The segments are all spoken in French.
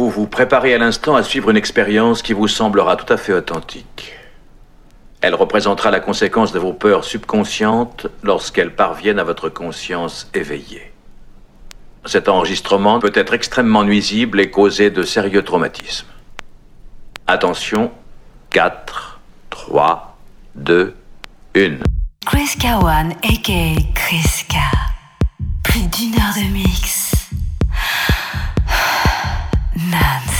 Vous vous préparez à l'instant à suivre une expérience qui vous semblera tout à fait authentique. Elle représentera la conséquence de vos peurs subconscientes lorsqu'elles parviennent à votre conscience éveillée. Cet enregistrement peut être extrêmement nuisible et causer de sérieux traumatismes. Attention, 4, 3, 2, 1. Chris Kawan, a.k.a. Chris K. Plus d'une heure de mix. Nancy.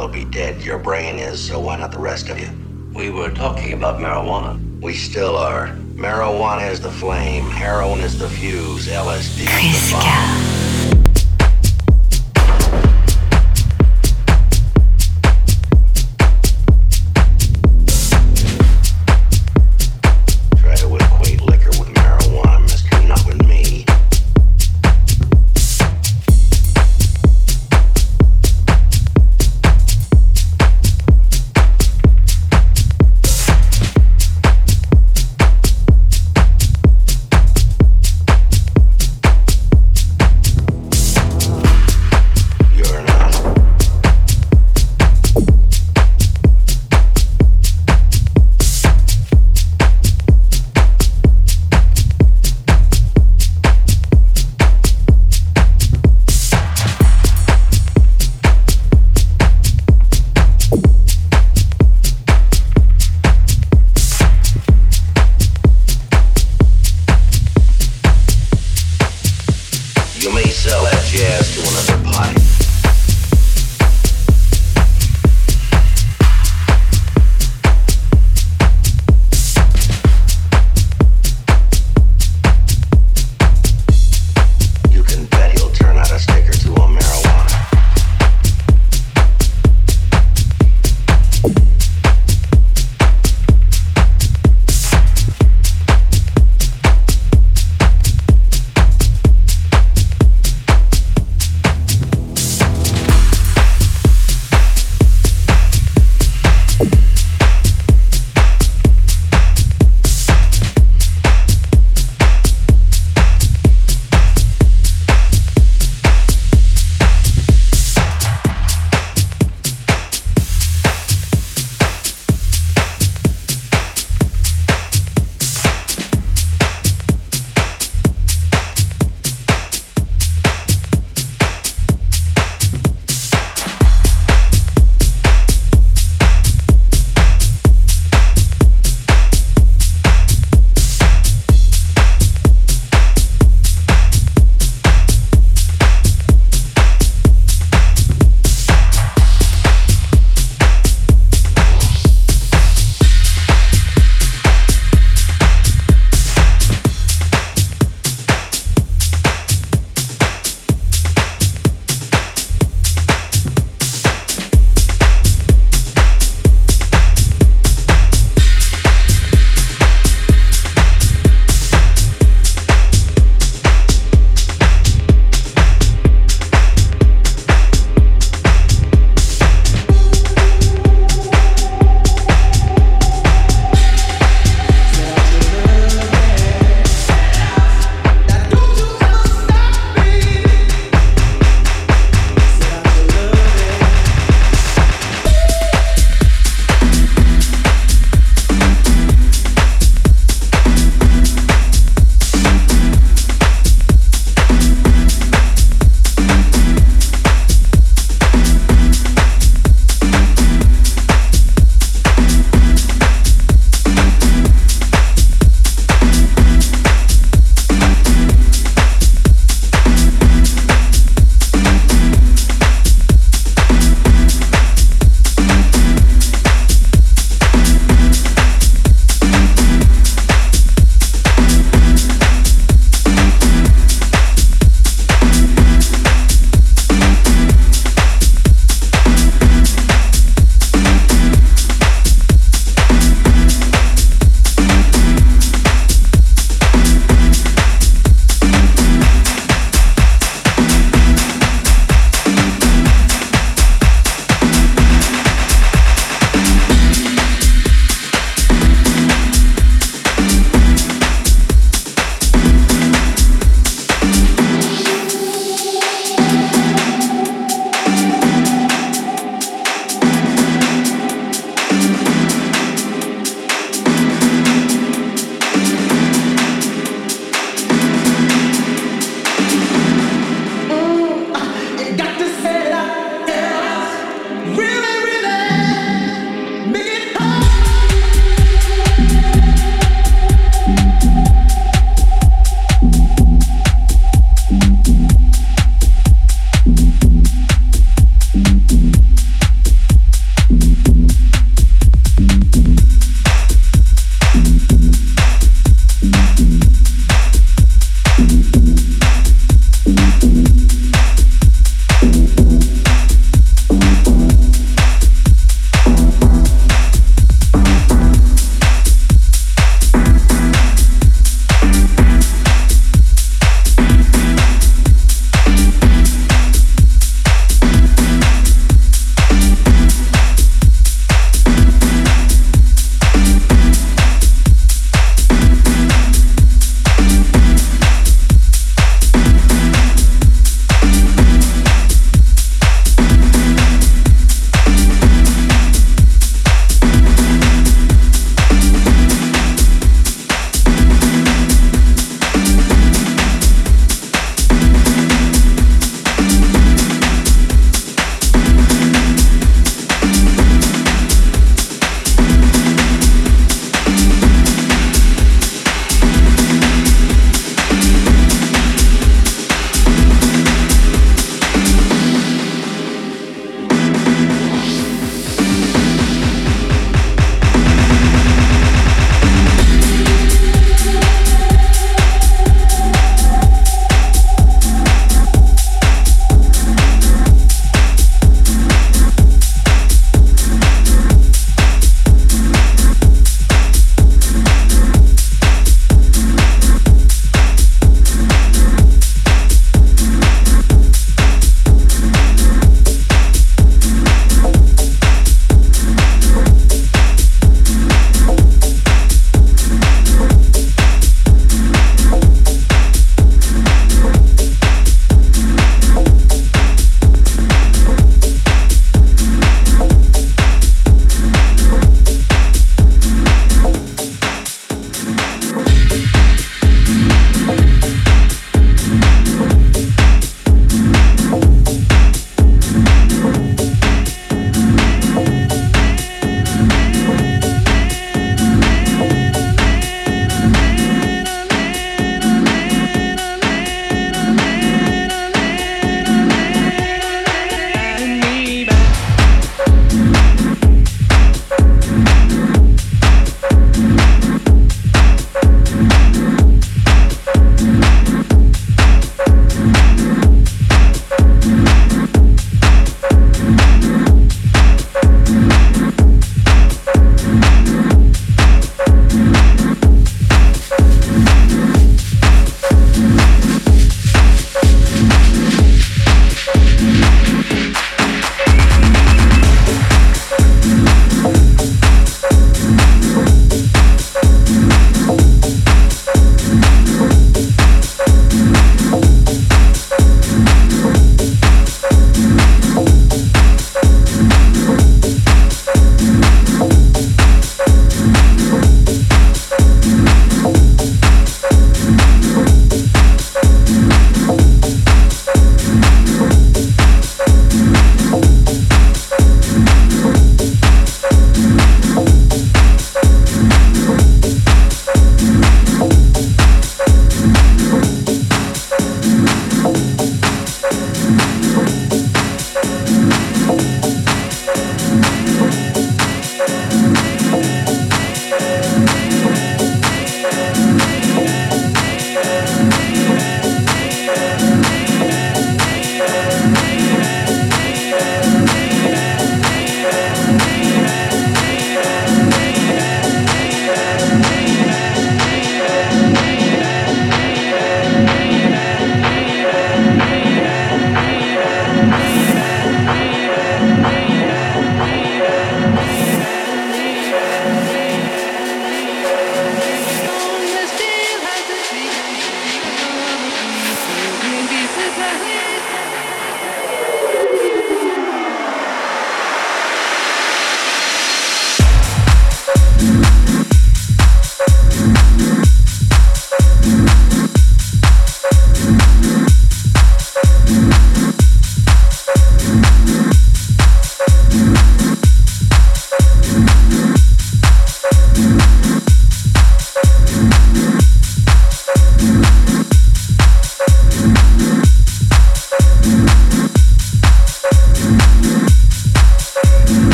will be dead your brain is, so why not the rest of you? We were talking about marijuana. We still are. Marijuana is the flame, heroin is the fuse, LSD. Chris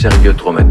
sérieux traumatismes.